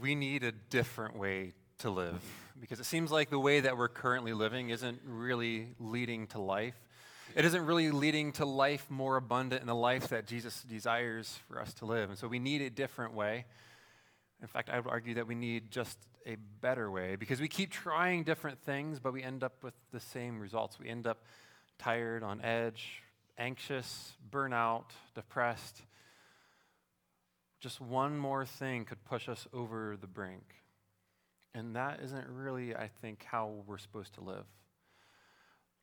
we need a different way to live because it seems like the way that we're currently living isn't really leading to life. It isn't really leading to life more abundant in the life that Jesus desires for us to live. And so we need a different way. In fact, I would argue that we need just a better way because we keep trying different things, but we end up with the same results. We end up tired, on edge, anxious, burnout, depressed. Just one more thing could push us over the brink. And that isn't really, I think, how we're supposed to live.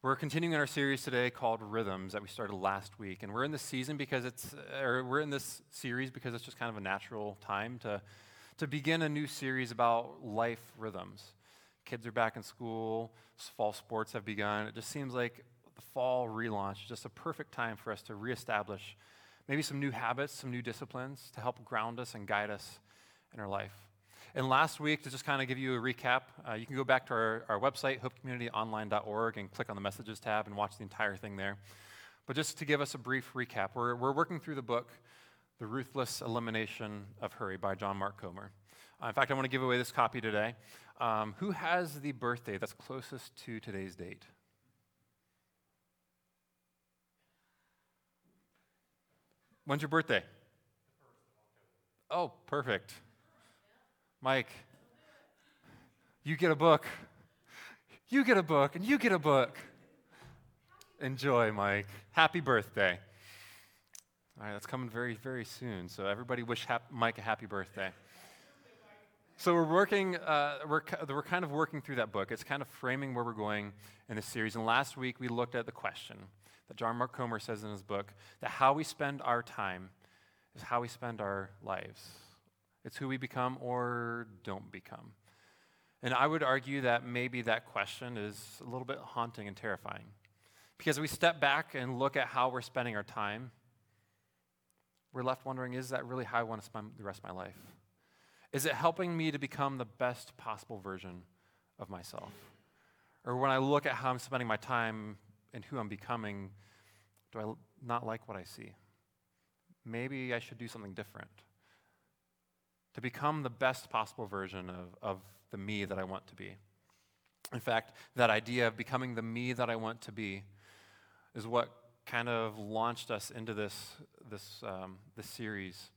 We're continuing our series today called Rhythms that we started last week. And we're in this season because it's, or we're in this series because it's just kind of a natural time to, to begin a new series about life rhythms. Kids are back in school, fall sports have begun. It just seems like the fall relaunch is just a perfect time for us to reestablish maybe some new habits, some new disciplines to help ground us and guide us in our life. And last week, to just kind of give you a recap, uh, you can go back to our, our website, hopecommunityonline.org, and click on the messages tab and watch the entire thing there. But just to give us a brief recap, we're, we're working through the book, The Ruthless Elimination of Hurry by John Mark Comer. Uh, in fact, I want to give away this copy today. Um, who has the birthday that's closest to today's date? When's your birthday? Oh, perfect. Mike, you get a book. You get a book, and you get a book. Enjoy, Mike. Happy birthday. All right, that's coming very, very soon. So everybody wish hap- Mike a happy birthday. So we're working, uh, we're, we're kind of working through that book. It's kind of framing where we're going in this series. And last week we looked at the question that John Mark Comer says in his book that how we spend our time is how we spend our lives. It's who we become or don't become. And I would argue that maybe that question is a little bit haunting and terrifying. Because we step back and look at how we're spending our time, we're left wondering is that really how I want to spend the rest of my life? Is it helping me to become the best possible version of myself? Or when I look at how I'm spending my time and who I'm becoming, do I not like what I see? Maybe I should do something different to become the best possible version of, of the me that I want to be. In fact, that idea of becoming the me that I want to be is what kind of launched us into this, this, um, this series.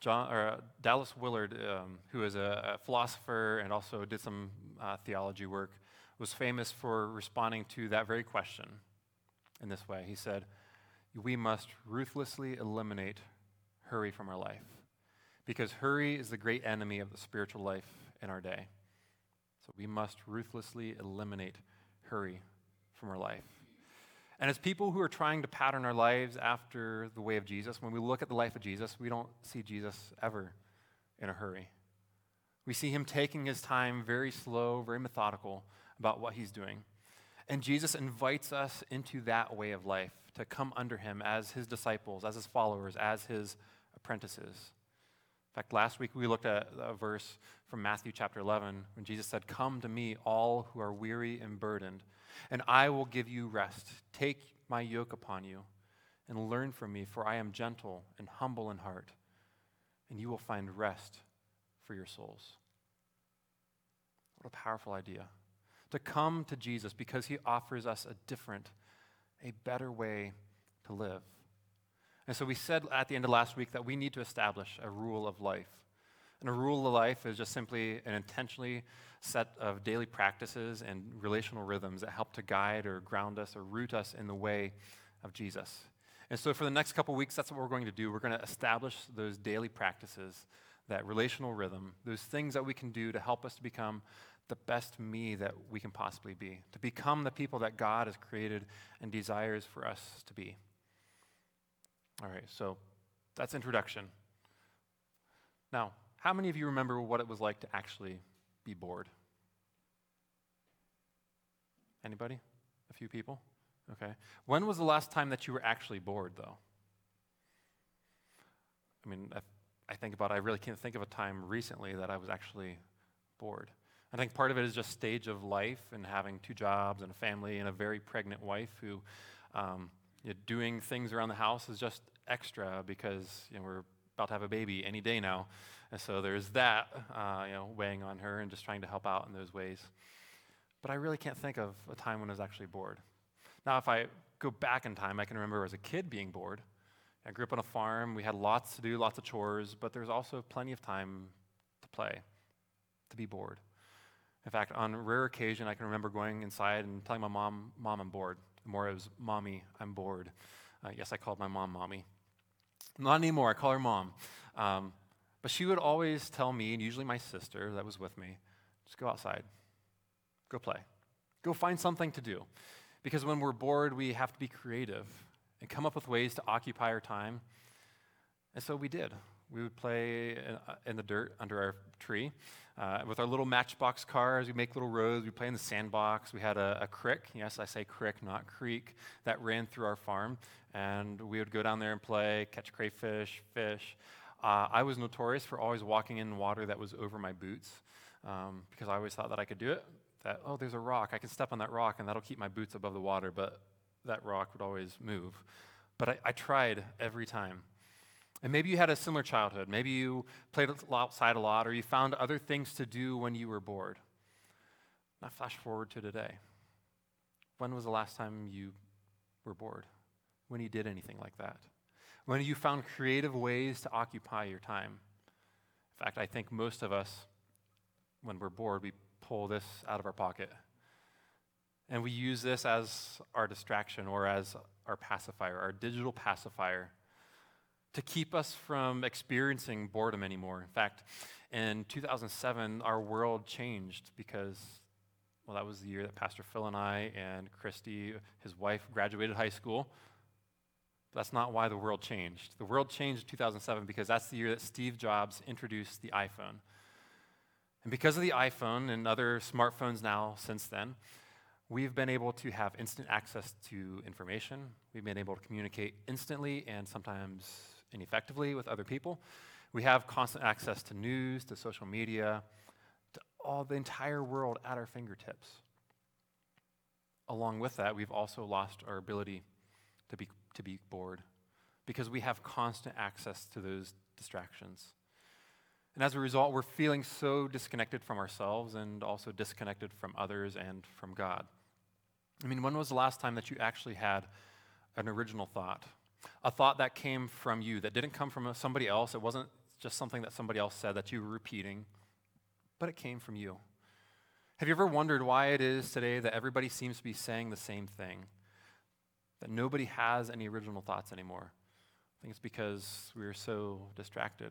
John, or, uh, Dallas Willard, um, who is a, a, philosopher and also did some uh, theology work, was famous for responding to that very question in this way. He said, We must ruthlessly eliminate hurry from our life because hurry is the great enemy of the spiritual life in our day. So we must ruthlessly eliminate hurry from our life. And as people who are trying to pattern our lives after the way of Jesus, when we look at the life of Jesus, we don't see Jesus ever in a hurry. We see him taking his time very slow, very methodical about what he's doing. And Jesus invites us into that way of life to come under him as his disciples, as his followers, as his apprentices. In fact, last week we looked at a verse from Matthew chapter 11 when Jesus said, Come to me, all who are weary and burdened, and I will give you rest. Take my yoke upon you and learn from me, for I am gentle and humble in heart, and you will find rest for your souls. What a powerful idea. To come to Jesus because he offers us a different, a better way to live. And so we said at the end of last week that we need to establish a rule of life. And a rule of life is just simply an intentionally set of daily practices and relational rhythms that help to guide or ground us or root us in the way of Jesus. And so for the next couple weeks, that's what we're going to do. We're going to establish those daily practices, that relational rhythm, those things that we can do to help us to become the best me that we can possibly be, to become the people that God has created and desires for us to be. All right, so that's introduction. Now, how many of you remember what it was like to actually be bored? Anybody? A few people? Okay. When was the last time that you were actually bored, though? I mean, I, I think about it, I really can't think of a time recently that I was actually bored. I think part of it is just stage of life and having two jobs and a family and a very pregnant wife who um, you know, doing things around the house is just extra because you know, we're about to have a baby any day now. And so there's that, uh, you know, weighing on her and just trying to help out in those ways. But I really can't think of a time when I was actually bored. Now, if I go back in time, I can remember as a kid being bored. I grew up on a farm. We had lots to do, lots of chores, but there's also plenty of time to play, to be bored. In fact, on rare occasion, I can remember going inside and telling my mom, Mom, I'm bored. More, it was, Mommy, I'm bored. Uh, yes, I called my mom Mommy. Not anymore, I call her Mom. Um, but she would always tell me, and usually my sister that was with me, just go outside, go play, go find something to do. Because when we're bored, we have to be creative and come up with ways to occupy our time. And so we did. We would play in the dirt under our tree uh, with our little matchbox cars. We make little roads. We play in the sandbox. We had a, a. Yes, I say creek, not creek, that ran through our farm. And we would go down there and play, catch crayfish, fish. Uh, I was notorious for always walking in water that was over my boots um, because I always thought that I could do it. That, oh, there's a rock. I can step on that rock and that'll keep my boots above the water. But that rock would always move. But I, I tried every time. And maybe you had a similar childhood. Maybe you played outside a lot or you found other things to do when you were bored. Now, flash forward to today. When was the last time you were bored? When you did anything like that? When you found creative ways to occupy your time? In fact, I think most of us, when we're bored, we pull this out of our pocket and we use this as our distraction or as our pacifier, our digital pacifier, to keep us from experiencing boredom anymore. In fact, in 2007, our world changed because, well, that was the year that Pastor Phil and I and Christy, his wife, graduated high school. But that's not why the world changed. The world changed in 2007 because that's the year that Steve Jobs introduced the iPhone. And because of the iPhone and other smartphones now since then, We've been able to have instant access to information. We've been able to communicate instantly and sometimes ineffectively with other people. We have constant access to news, to social media, to all the entire world at our fingertips. Along with that, we've also lost our ability to be, to be bored because we have constant access to those distractions. And as a result, we're feeling so disconnected from ourselves and also disconnected from others and from God. I mean, when was the last time that you actually had an original thought? A thought that came from you, that didn't come from somebody else. It wasn't just something that somebody else said that you were repeating, but it came from you. Have you ever wondered why it is today that everybody seems to be saying the same thing? That nobody has any original thoughts anymore? I think it's because we are so distracted.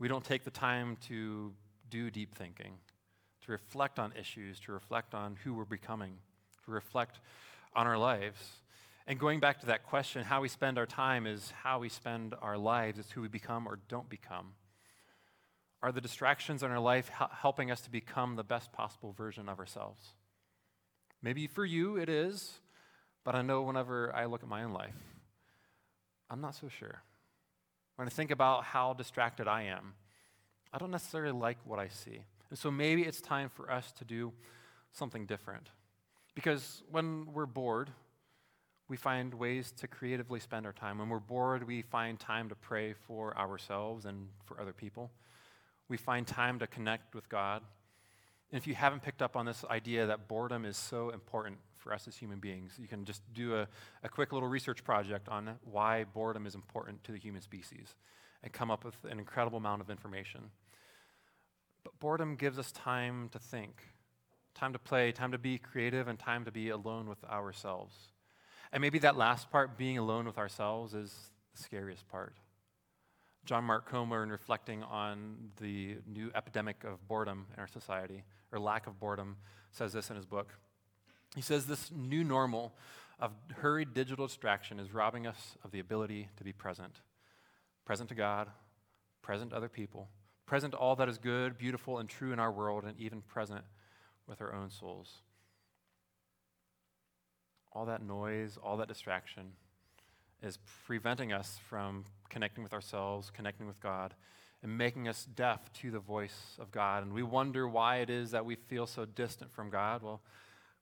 We don't take the time to do deep thinking, to reflect on issues, to reflect on who we're becoming to reflect on our lives. And going back to that question, how we spend our time is how we spend our lives. It's who we become or don't become. Are the distractions in our life helping us to become the best possible version of ourselves? Maybe for you it is, but I know whenever I look at my own life, I'm not so sure. When I think about how distracted I am, I don't necessarily like what I see. And so maybe it's time for us to do something different. Because when we're bored, we find ways to creatively spend our time. When we're bored, we find time to pray for ourselves and for other people. We find time to connect with God. And if you haven't picked up on this idea that boredom is so important for us as human beings, you can just do a, a quick little research project on why boredom is important to the human species and come up with an incredible amount of information. But boredom gives us time to think time to play, time to be creative, and time to be alone with ourselves. And maybe that last part, being alone with ourselves, is the scariest part. John Mark Comer, in reflecting on the new epidemic of boredom in our society, or lack of boredom, says this in his book. He says this new normal of hurried digital distraction is robbing us of the ability to be present. Present to God, present to other people, present to all that is good, beautiful, and true in our world, and even present with our own souls. All that noise, all that distraction is preventing us from connecting with ourselves, connecting with God, and making us deaf to the voice of God. And we wonder why it is that we feel so distant from God. Well,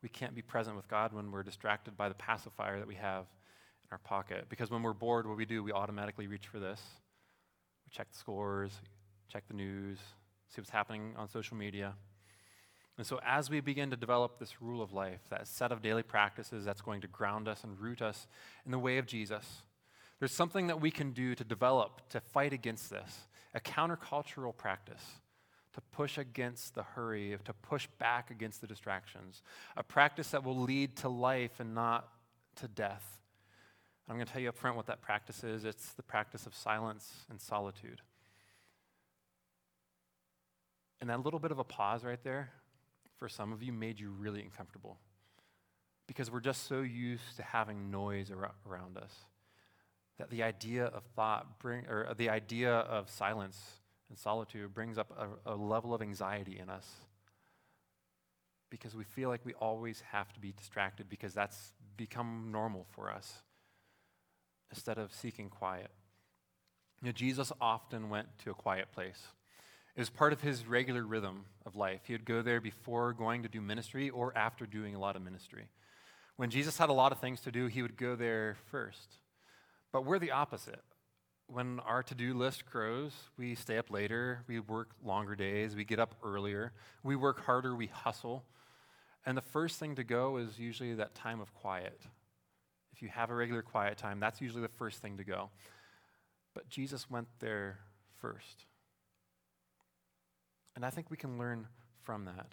we can't be present with God when we're distracted by the pacifier that we have in our pocket. Because when we're bored, what we do, we automatically reach for this. We check the scores, check the news, see what's happening on social media. And so, as we begin to develop this rule of life, that set of daily practices that's going to ground us and root us in the way of Jesus, there's something that we can do to develop to fight against this a countercultural practice to push against the hurry, to push back against the distractions, a practice that will lead to life and not to death. I'm going to tell you up front what that practice is it's the practice of silence and solitude. And that little bit of a pause right there, for some of you, made you really uncomfortable because we're just so used to having noise ar- around us that the idea of thought bring, or the idea of silence and solitude brings up a, a level of anxiety in us because we feel like we always have to be distracted because that's become normal for us instead of seeking quiet. You know, Jesus often went to a quiet place. It was part of his regular rhythm of life. He would go there before going to do ministry or after doing a lot of ministry. When Jesus had a lot of things to do, he would go there first. But we're the opposite. When our to do list grows, we stay up later, we work longer days, we get up earlier, we work harder, we hustle. And the first thing to go is usually that time of quiet. If you have a regular quiet time, that's usually the first thing to go. But Jesus went there first. And I think we can learn from that.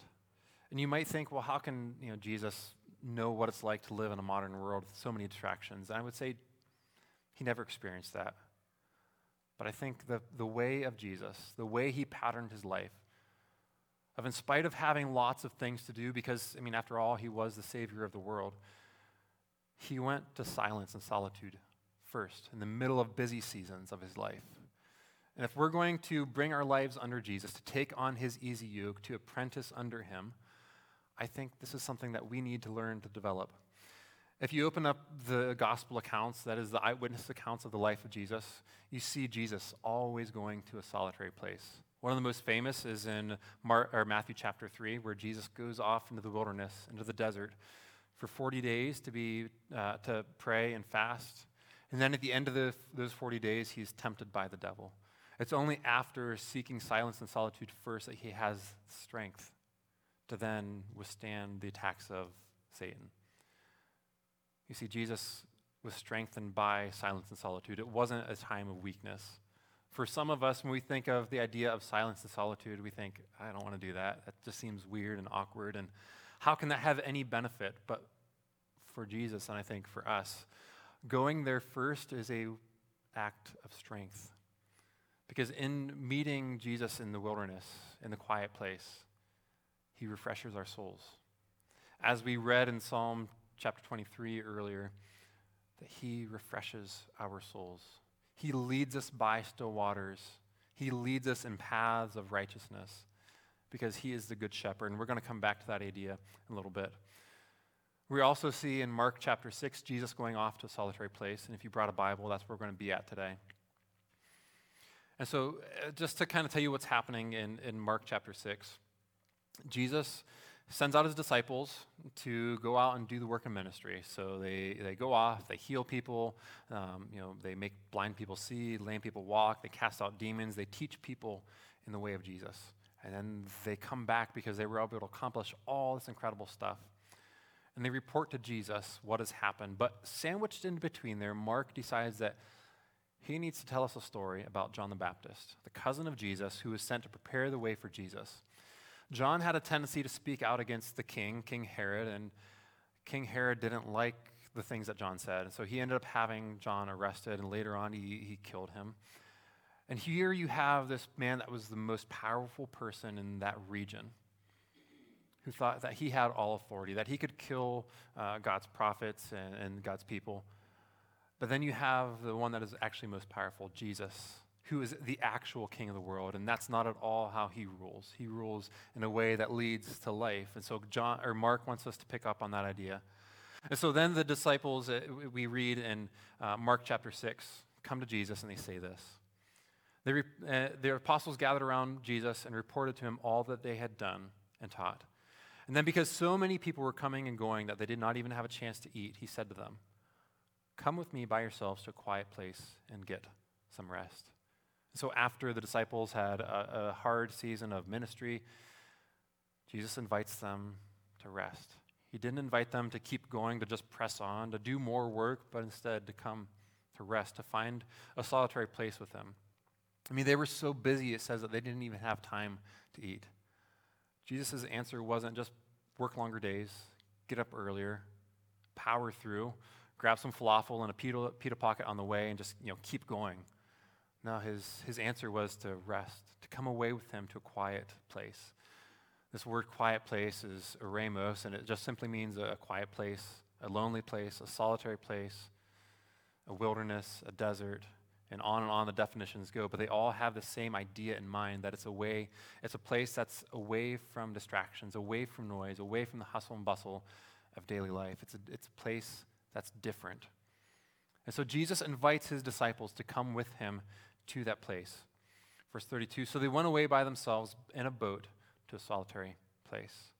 And you might think, well, how can you know, Jesus know what it's like to live in a modern world with so many distractions? And I would say he never experienced that. But I think the, the way of Jesus, the way he patterned his life, of in spite of having lots of things to do, because, I mean, after all, he was the Savior of the world, he went to silence and solitude first in the middle of busy seasons of his life. And if we're going to bring our lives under Jesus, to take on his easy yoke, to apprentice under him, I think this is something that we need to learn to develop. If you open up the gospel accounts, that is the eyewitness accounts of the life of Jesus, you see Jesus always going to a solitary place. One of the most famous is in Mar- or Matthew chapter 3, where Jesus goes off into the wilderness, into the desert, for 40 days to, be, uh, to pray and fast. And then at the end of the, those 40 days, he's tempted by the devil. It's only after seeking silence and solitude first that he has strength to then withstand the attacks of Satan. You see, Jesus was strengthened by silence and solitude. It wasn't a time of weakness. For some of us, when we think of the idea of silence and solitude, we think, I don't want to do that. That just seems weird and awkward. And how can that have any benefit? But for Jesus, and I think for us, going there first is a act of strength. Because in meeting Jesus in the wilderness, in the quiet place, he refreshes our souls. As we read in Psalm chapter 23 earlier, that He refreshes our souls. He leads us by still waters. He leads us in paths of righteousness because He is the Good Shepherd. And we're going to come back to that idea in a little bit. We also see in Mark chapter 6 Jesus going off to a solitary place. And if you brought a Bible, that's where we're going to be at today. And so, uh, just to kind of tell you what's happening in, in Mark chapter 6, Jesus sends out his disciples to go out and do the work of ministry. So they, they go off, they heal people, um, you know, they make blind people see, lame people walk, they cast out demons, they teach people in the way of Jesus. And then they come back because they were able to accomplish all this incredible stuff. And they report to Jesus what has happened. But sandwiched in between there, Mark decides that he needs to tell us a story about John the Baptist, the cousin of Jesus, who was sent to prepare the way for Jesus. John had a tendency to speak out against the king, King Herod, and King Herod didn't like the things that John said. And so he ended up having John arrested, and later on, he, he killed him. And here you have this man that was the most powerful person in that region who thought that he had all authority, that he could kill uh, God's prophets and, and God's people. But then you have the one that is actually most powerful, Jesus, who is the actual king of the world. And that's not at all how he rules. He rules in a way that leads to life. And so john or mark wants us to pick up on that idea. And so then the disciples uh, we read in uh, mark chapter 6 come to jesus and they say this. They uh, their apostles gathered around jesus and reported to him all that they had done and taught. And then because so many people were coming and going that they did not even have a chance to eat he said to them come with me by yourselves to a quiet place and get some rest So after the disciples had a, a hard season of ministry, Jesus invites them to rest. He didn't invite them to keep going, to just press on, to do more work, but instead to come to rest, to find a solitary place with Him. I mean, they were so busy, it says that they didn't even have time to eat. Jesus' answer wasn't just work longer days, get up earlier, power through, grab some falafel and a pita, pita pocket on the way, and just you know keep going. No, his, his answer was to rest, to come away with him to a quiet place. This word quiet place is eremos, and it just simply means a quiet place, a lonely place, a solitary place, a wilderness, a desert, and on and on the definitions go. But they all have the same idea in mind that it's a way, it's a place that's away from distractions, away from noise, away from the hustle and bustle of daily life. It's a, it's a place that's different. And so Jesus invites his disciples to come with him to that place. Verse 32 So they went away by themselves in a boat to a solitary place.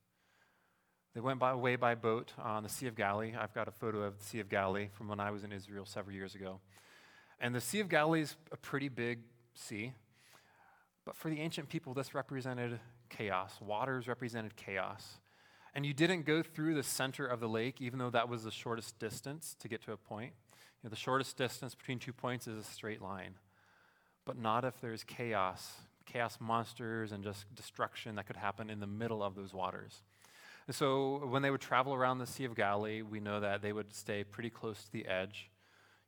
They went by, away by boat on the Sea of Galilee. I've got a photo of the Sea of Galilee from when I was in Israel several years ago. And the Sea of Galilee is a pretty big sea. But for the ancient people, this represented chaos. Waters represented chaos. And you didn't go through the center of the lake, even though that was the shortest distance to get to a point. You know, the shortest distance between two points is a straight line but not if there's chaos, chaos monsters, and just destruction that could happen in the middle of those waters. And so when they would travel around the Sea of Galilee, we know that they would stay pretty close to the edge,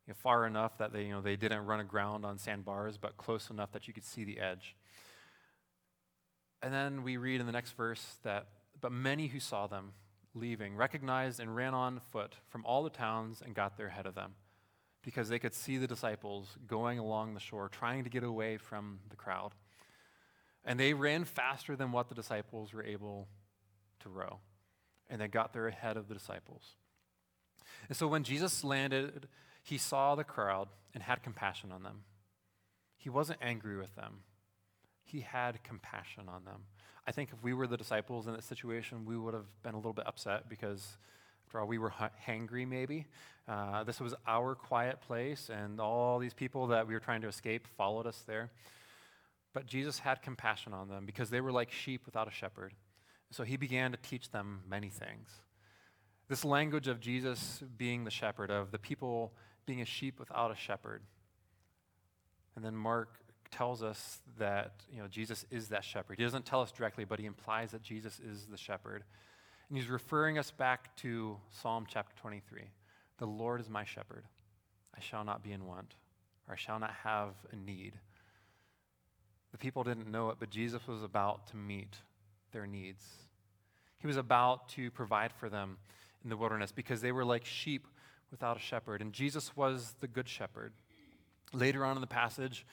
you know, far enough that they, you know, they didn't run aground on sandbars, but close enough that you could see the edge. And then we read in the next verse that, but many who saw them leaving recognized and ran on foot from all the towns and got there ahead of them because they could see the disciples going along the shore, trying to get away from the crowd. And they ran faster than what the disciples were able to row. And they got there ahead of the disciples. And so when Jesus landed, he saw the crowd and had compassion on them. He wasn't angry with them, he had compassion on them. I think if we were the disciples in that situation, we would have been a little bit upset because after all, we were hangry, maybe. Uh, this was our quiet place, and all these people that we were trying to escape followed us there. But Jesus had compassion on them because they were like sheep without a shepherd. So he began to teach them many things. This language of Jesus being the shepherd, of the people being a sheep without a shepherd. And then Mark tells us that you know, Jesus is that shepherd. He doesn't tell us directly, but he implies that Jesus is the shepherd. And he's referring us back to Psalm chapter 23. The Lord is my shepherd. I shall not be in want, or I shall not have a need. The people didn't know it, but Jesus was about to meet their needs. He was about to provide for them in the wilderness because they were like sheep without a shepherd. And Jesus was the good shepherd. Later on in the passage,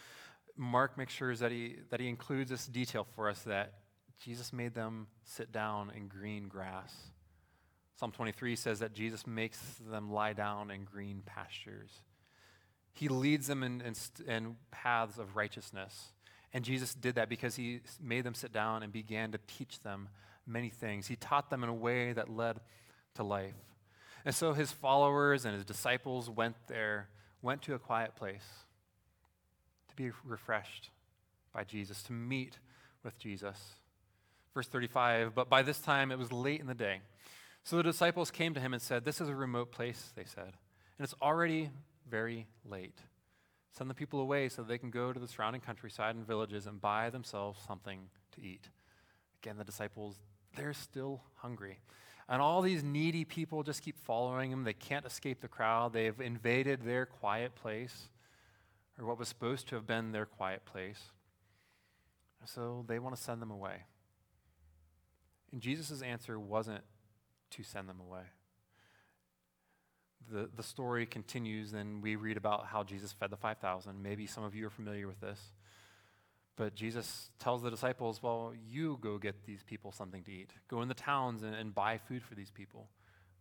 Mark makes sure that he, that he includes this detail for us that Jesus made them sit down in green grass. Psalm 23 says that Jesus makes them lie down in green pastures. He leads them in, in, in, paths of righteousness. And Jesus did that because he made them sit down and began to teach them many things. He taught them in a way that led to life. And so his followers and his disciples went there, went to a quiet place to be refreshed by Jesus, to meet with Jesus. Verse 35 But by this time it was late in the day. So the disciples came to him and said, This is a remote place, they said, and it's already very late. Send the people away so they can go to the surrounding countryside and villages and buy themselves something to eat. Again, the disciples, they're still hungry. And all these needy people just keep following him. They can't escape the crowd. They've invaded their quiet place, or what was supposed to have been their quiet place. So they want to send them away. And Jesus' answer wasn't to send them away. The, the story continues, and we read about how Jesus fed the 5,000. Maybe some of you are familiar with this. But Jesus tells the disciples, Well, you go get these people something to eat. Go in the towns and, and buy food for these people.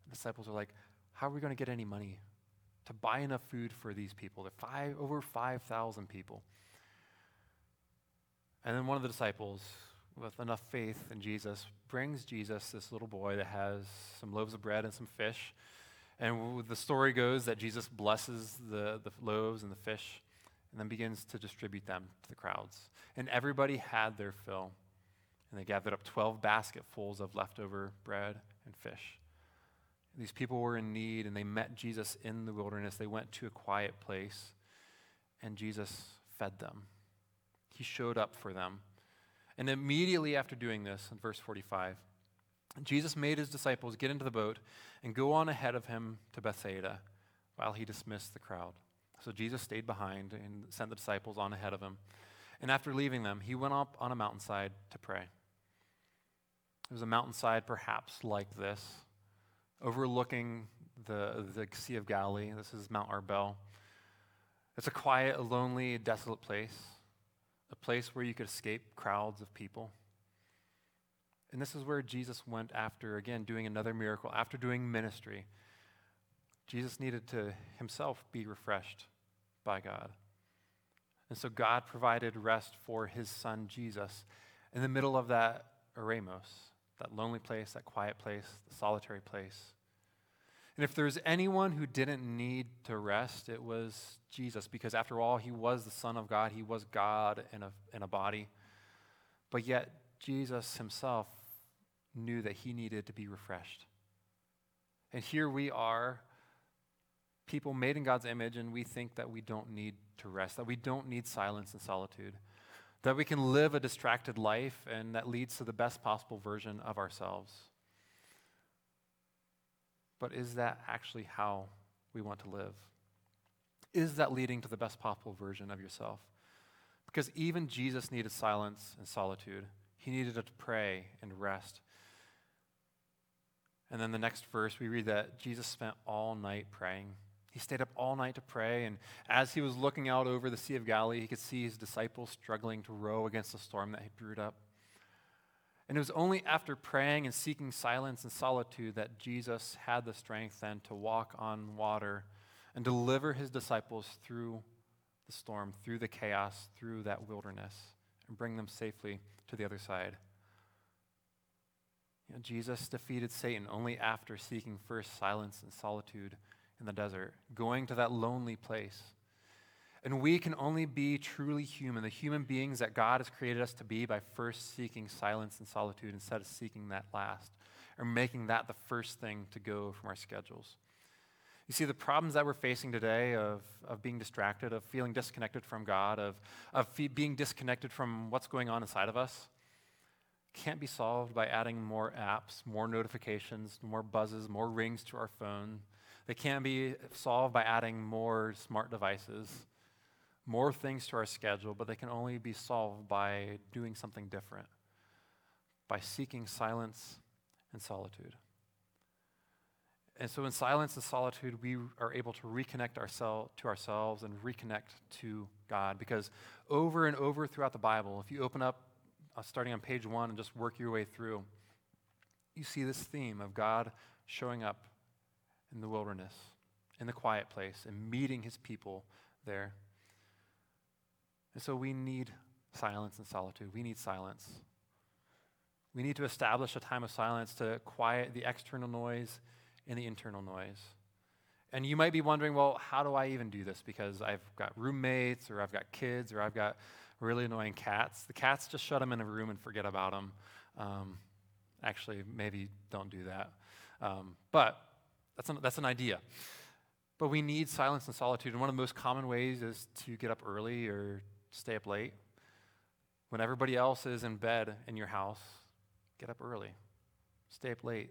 The disciples are like, How are we going to get any money to buy enough food for these people? They're five, over 5,000 people. And then one of the disciples, with enough faith in Jesus, brings Jesus this little boy that has some loaves of bread and some fish. And the story goes that Jesus blesses the, the loaves and the fish. and then begins to distribute them to the crowds. And everybody had their fill. And they gathered up 12 basketfuls of leftover bread and fish. These people were in need, and they met Jesus in the wilderness. They went to a quiet place, and Jesus fed them. He showed up for them. And immediately after doing this, in verse 45, Jesus made his disciples get into the boat and go on ahead of him to Bethsaida while he dismissed the crowd. So Jesus stayed behind and sent the disciples on ahead of him. And after leaving them, he went up on a mountainside to pray. It was a mountainside perhaps like this, overlooking the, the Sea of Galilee. This is Mount Arbel. It's a quiet, lonely, desolate place, a place where you could escape crowds of people. And this is where Jesus went after, again, doing another miracle, after doing ministry. Jesus needed to himself be refreshed by God. And so God provided rest for his son Jesus in the middle of that eremos, that lonely place, that quiet place, the solitary place. And if there's anyone who didn't need to rest, it was Jesus, because after all, he was the Son of God. He was God in a, in a body. But yet, Jesus himself knew that he needed to be refreshed. And here we are people made in God's image, and we think that we don't need to rest, that we don't need silence and solitude, that we can live a distracted life, and that leads to the best possible version of ourselves. But is that actually how we want to live? Is that leading to the best possible version of yourself? Because even Jesus needed silence and solitude. He needed to pray and rest. And then the next verse, we read that Jesus spent all night praying. He stayed up all night to pray, and as he was looking out over the Sea of Galilee, he could see his disciples struggling to row against the storm that had brewed up. And it was only after praying and seeking silence and solitude that Jesus had the strength then to walk on water and deliver his disciples through the storm, through the chaos, through that wilderness, and bring them safely to the other side. You know, Jesus defeated Satan only after seeking first silence and solitude in the desert, going to that lonely place. And we can only be truly human, the human beings that God has created us to be, by first seeking silence and solitude instead of seeking that last, or making that the first thing to go from our schedules. You see, the problems that we're facing today of, of being distracted, of feeling disconnected from God, of, of being disconnected from what's going on inside of us, can't be solved by adding more apps, more notifications, more buzzes, more rings to our phone, they can't be solved by adding more smart devices, more things to our schedule, but they can only be solved by doing something different, by seeking silence and solitude. And so, in silence and solitude, we are able to reconnect ourselves to ourselves and reconnect to God. Because over and over throughout the Bible, if you open up, uh, starting on page one, and just work your way through, you see this theme of God showing up in the wilderness, in the quiet place, and meeting his people there. And so we need silence and solitude. We need silence. We need to establish a time of silence to quiet the external noise and the internal noise. And you might be wondering, well, how do I even do this? Because I've got roommates, or I've got kids, or I've got really annoying cats. The cats just shut them in a room and forget about them. Um, actually, maybe don't do that. Um, but that's an, that's an idea. But we need silence and solitude. And one of the most common ways is to get up early or stay up late. When everybody else is in bed in your house, get up early, stay up late.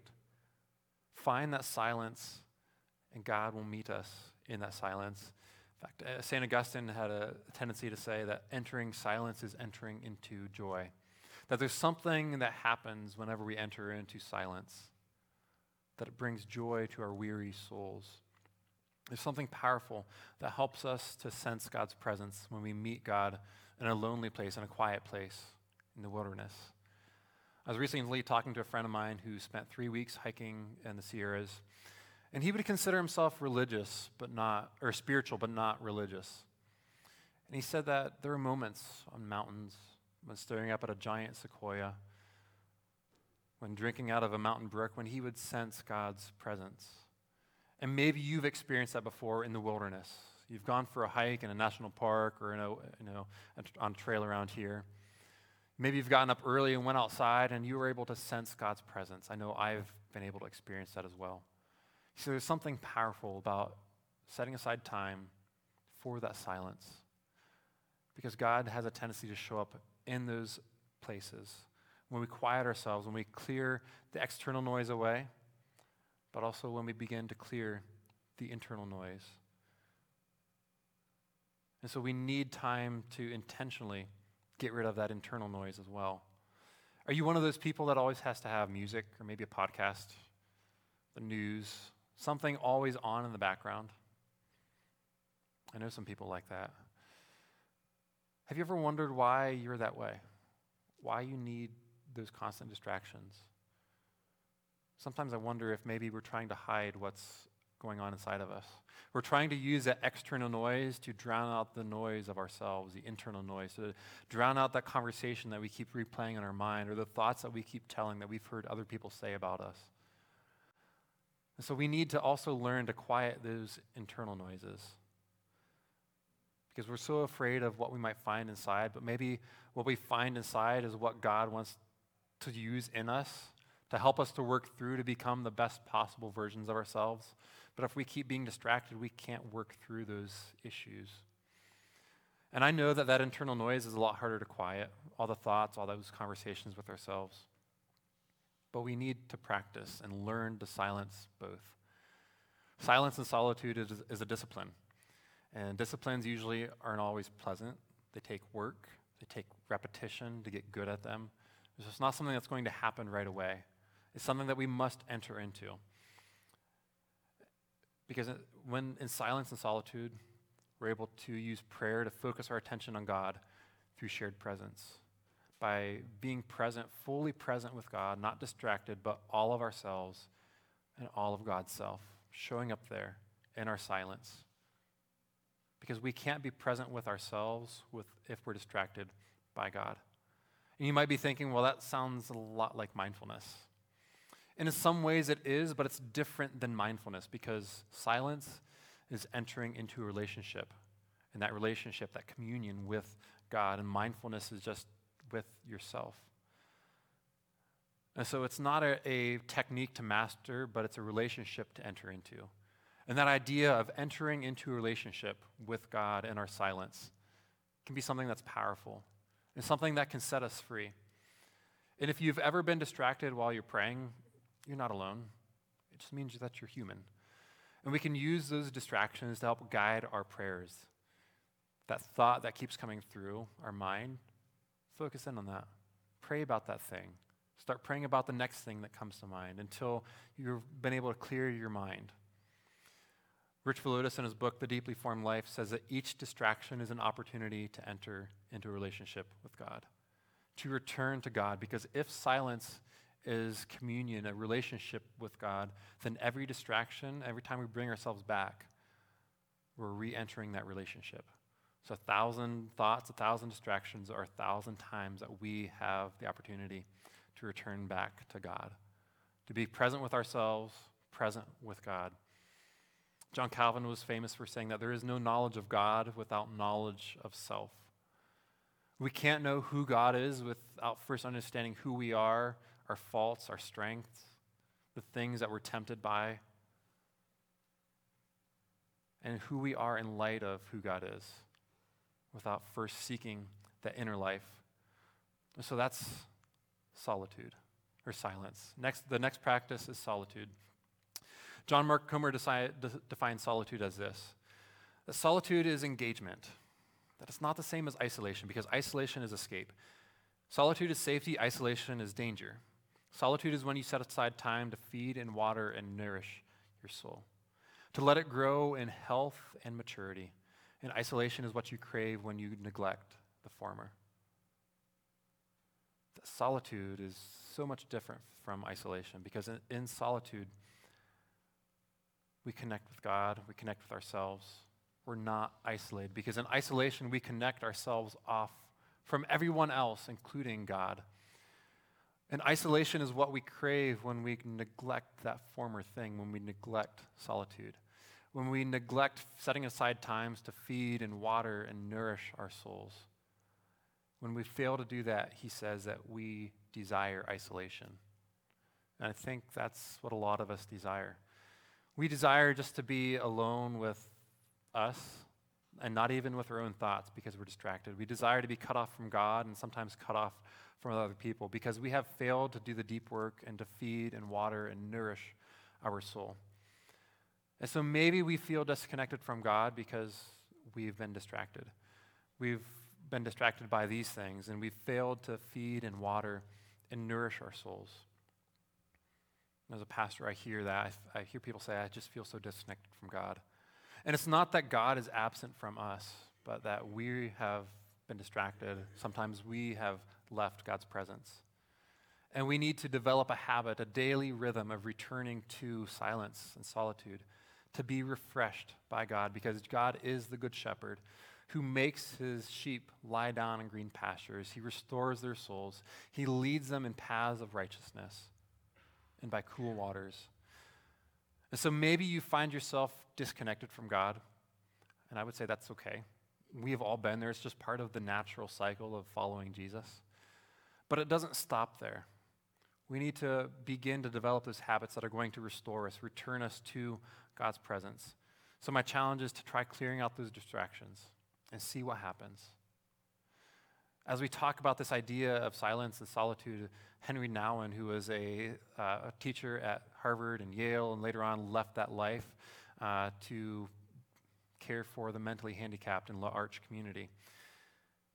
Find that silence, and God will meet us in that silence. In fact, uh, St. Augustine had a tendency to say that entering silence is entering into joy. That there's something that happens whenever we enter into silence that it brings joy to our weary souls. There's something powerful that helps us to sense God's presence when we meet God in a lonely place, in a quiet place, in the wilderness. I was recently talking to a friend of mine who spent three weeks hiking in the Sierras, and he would consider himself religious, but not, or spiritual, but not religious. And he said that there are moments on mountains when staring up at a giant sequoia when drinking out of a mountain brook, when he would sense God's presence. And maybe you've experienced that before in the wilderness. You've gone for a hike in a national park or in a, you know, on a trail around here. Maybe you've gotten up early and went outside and you were able to sense God's presence. I know I've been able to experience that as well. So there's something powerful about setting aside time for that silence because God has a tendency to show up in those places when we quiet ourselves, when we clear the external noise away, but also when we begin to clear the internal noise. And so we need time to intentionally get rid of that internal noise as well. Are you one of those people that always has to have music or maybe a podcast, the news, something always on in the background? I know some people like that. Have you ever wondered why you're that way? Why you need those constant distractions? Sometimes I wonder if maybe we're trying to hide what's going on inside of us. We're trying to use that external noise to drown out the noise of ourselves, the internal noise, to drown out that conversation that we keep replaying in our mind or the thoughts that we keep telling that we've heard other people say about us. And so we need to also learn to quiet those internal noises. Because we're so afraid of what we might find inside, but maybe what we find inside is what God wants to use in us to help us to work through to become the best possible versions of ourselves. But if we keep being distracted, we can't work through those issues. And I know that that internal noise is a lot harder to quiet, all the thoughts, all those conversations with ourselves. But we need to practice and learn to silence both. Silence and solitude is, is a discipline. And disciplines usually aren't always pleasant. They take work, they take repetition to get good at them. It's not something that's going to happen right away. It's something that we must enter into. Because when in silence and solitude, we're able to use prayer to focus our attention on God through shared presence. By being present, fully present with God, not distracted, but all of ourselves and all of God's self, showing up there in our silence. Because we can't be present with ourselves with, if we're distracted by God. And you might be thinking, well, that sounds a lot like mindfulness. And in some ways it is, but it's different than mindfulness because silence is entering into a relationship. And that relationship, that communion with God, and mindfulness is just with yourself. And so it's not a, a, technique to master, but it's a relationship to enter into. And that idea of entering into a relationship with God in our silence can be something that's powerful and something that can set us free. And if you've ever been distracted while you're praying, you're not alone. It just means that you're human. And we can use those distractions to help guide our prayers. That thought that keeps coming through our mind, focus in on that. Pray about that thing. Start praying about the next thing that comes to mind until you've been able to clear your mind. Rich Villodas, in his book, The Deeply Formed Life, says that each distraction is an opportunity to enter into a relationship with God, to return to God. Because if silence is communion, a relationship with God, then every distraction, every time we bring ourselves back, we're re entering that relationship. So, a thousand thoughts, a thousand distractions are a thousand times that we have the opportunity to return back to God, to be present with ourselves, present with God. John Calvin was famous for saying that there is no knowledge of God without knowledge of self. We can't know who God is without first understanding who we are our faults, our strengths, the things that we're tempted by, and who we are in light of who God is without first seeking that inner life. So that's solitude or silence. Next, the next practice is solitude. John Mark Comer decide, de- defines solitude as this that solitude is engagement, that it's not the same as isolation because isolation is escape. Solitude is safety, isolation is danger. Solitude is when you set aside time to feed and water and nourish your soul, to let it grow in health and maturity. And isolation is what you crave when you neglect the former. Solitude is so much different from isolation because in, in solitude, we connect with God, we connect with ourselves. We're not isolated because in isolation, we connect ourselves off from everyone else, including God. And isolation is what we crave when we neglect that former thing, when we neglect solitude. when we neglect setting aside times to feed and water and nourish our souls. When we fail to do that, he says that we desire isolation. And I think that's what a lot of us desire. We desire just to be alone with us and not even with our own thoughts because we're distracted. We desire to be cut off from God and sometimes cut off from other people because we have failed to do the deep work and to feed and water and nourish our soul. And so maybe we feel disconnected from God because we've been distracted. We've been distracted by these things and we've failed to feed and water and nourish our souls. As a pastor, I hear that. I, I hear people say, I just feel so disconnected from God. And it's not that God is absent from us, but that we have been distracted. Sometimes we have left God's presence. And we need to develop a habit, a daily rhythm of returning to silence and solitude to be refreshed by God because God is the good shepherd who makes his sheep lie down in green pastures. He restores their souls. He leads them in paths of righteousness and by cool waters. And so maybe you find yourself disconnected from God, and I would say that's okay. We have all been there. It's just part of the natural cycle of following Jesus. But it doesn't stop there. We need to begin to develop those habits that are going to restore us, return us to God's presence. So, my challenge is to try clearing out those distractions and see what happens. As we talk about this idea of silence and solitude, Henri Nouwen, who was a, uh, a teacher at Harvard and Yale and later on left that life uh, to care for the mentally handicapped in L'Arche community,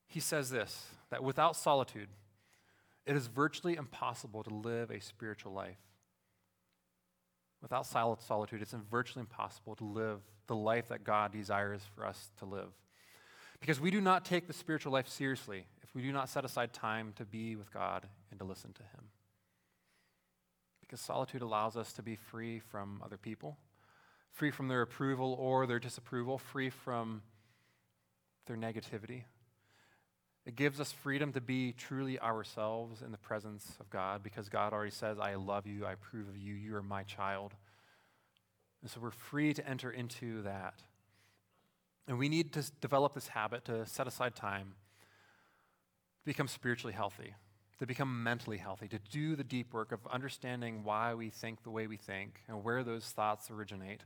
he says this that without solitude, it is virtually impossible to live a spiritual life. Without solitude, it's virtually impossible to live the life that God desires for us to live. Because we do not take the spiritual life seriously if we do not set aside time to be with God and to listen to Him. Because solitude allows us to be free from other people, free from their approval or their disapproval, free from their negativity. It gives us freedom to be truly ourselves in the presence of God because God already says, I love you, I approve of you, you are my child. And so we're free to enter into that. And we need to develop this habit to set aside time to become spiritually healthy, to become mentally healthy, to do the deep work of understanding why we think the way we think and where those thoughts originate.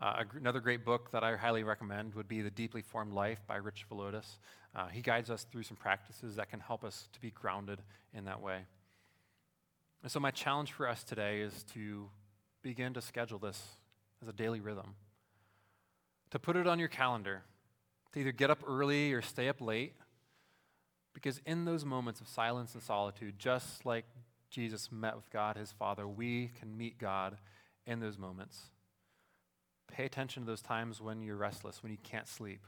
Uh, another great book that I highly recommend would be The Deeply Formed Life by Rich Villodas. Uh, he guides us through some practices that can help us to be grounded in that way. And so, my challenge for us today is to begin to schedule this as a daily rhythm to put it on your calendar, to either get up early or stay up late. Because in those moments of silence and solitude, just like Jesus met with God, his Father, we can meet God in those moments. Pay attention to those times when you're restless, when you can't sleep.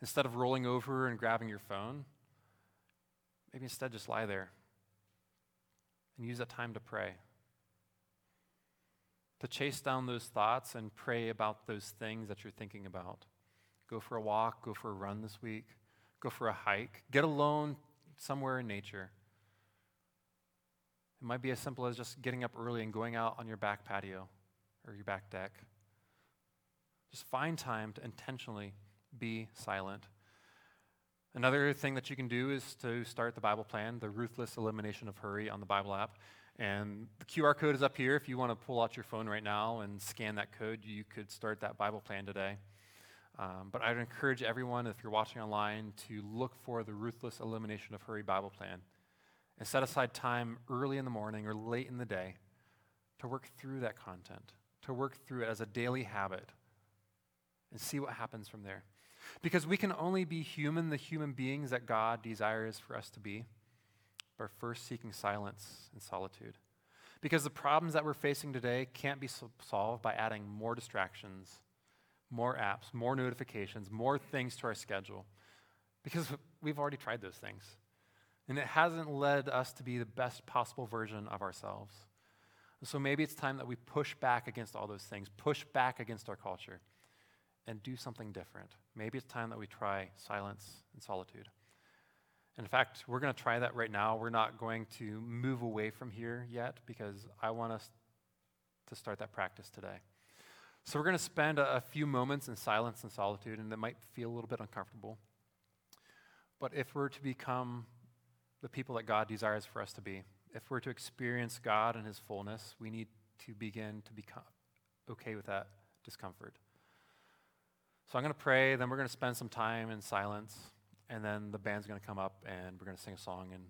Instead of rolling over and grabbing your phone, maybe instead just lie there and use that time to pray to chase down those thoughts and pray about those things that you're thinking about. Go for a walk, go for a run this week, go for a hike, get alone somewhere in nature. It might be as simple as just getting up early and going out on your back patio or your back deck. Just find time to intentionally be silent. Another thing that you can do is to start the Bible plan, the ruthless elimination of hurry on the Bible app. And the QR code is up here. If you want to pull out your phone right now and scan that code, you could start that Bible plan today. Um, but I'd encourage everyone, if you're watching online, to look for the Ruthless Elimination of Hurry Bible plan and set aside time early in the morning or late in the day to work through that content, to work through it as a daily habit and see what happens from there. Because we can only be human, the human beings that God desires for us to be by first seeking silence and solitude. Because the problems that we're facing today can't be solved by adding more distractions, more apps, more notifications, more things to our schedule. Because we've already tried those things. And it hasn't led us to be the best possible version of ourselves. So maybe it's time that we push back against all those things, push back against our culture, and do something different. Maybe it's time that we try silence and solitude. In fact, we're going to try that right now. We're not going to move away from here yet because I want us to start that practice today. So we're going to spend a, a few moments in silence and solitude, and it might feel a little bit uncomfortable. But if we're to become the people that God desires for us to be, if we're to experience God in His fullness, we need to begin to become okay with that discomfort. So I'm going to pray, then we're going to spend some time in silence, and then the band's going to come up and we're going to sing a song and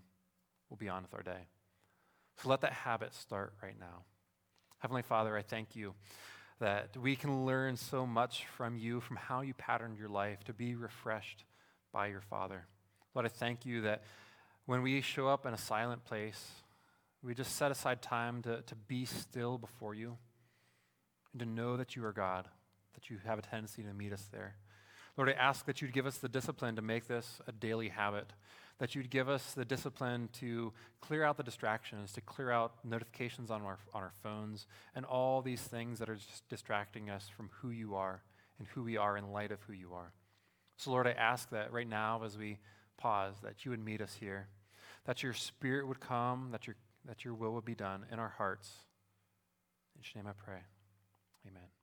we'll be on with our day. So let that habit start right now. Heavenly Father, I thank you that we can learn so much from you, from how you patterned your life to be refreshed by your Father. Lord, I thank you that when we show up in a silent place, we just set aside time to, to be still before you and to know that you are God, that you have a tendency to meet us there. Lord, I ask that you'd give us the discipline to make this a daily habit, that you'd give us the discipline to clear out the distractions, to clear out notifications on our, on our phones, and all these things that are just distracting us from who you are and who we are in light of who you are. So, Lord, I ask that right now as we pause, that you would meet us here, that your spirit would come, that your, that your will would be done in our hearts. In your name I pray. Amen.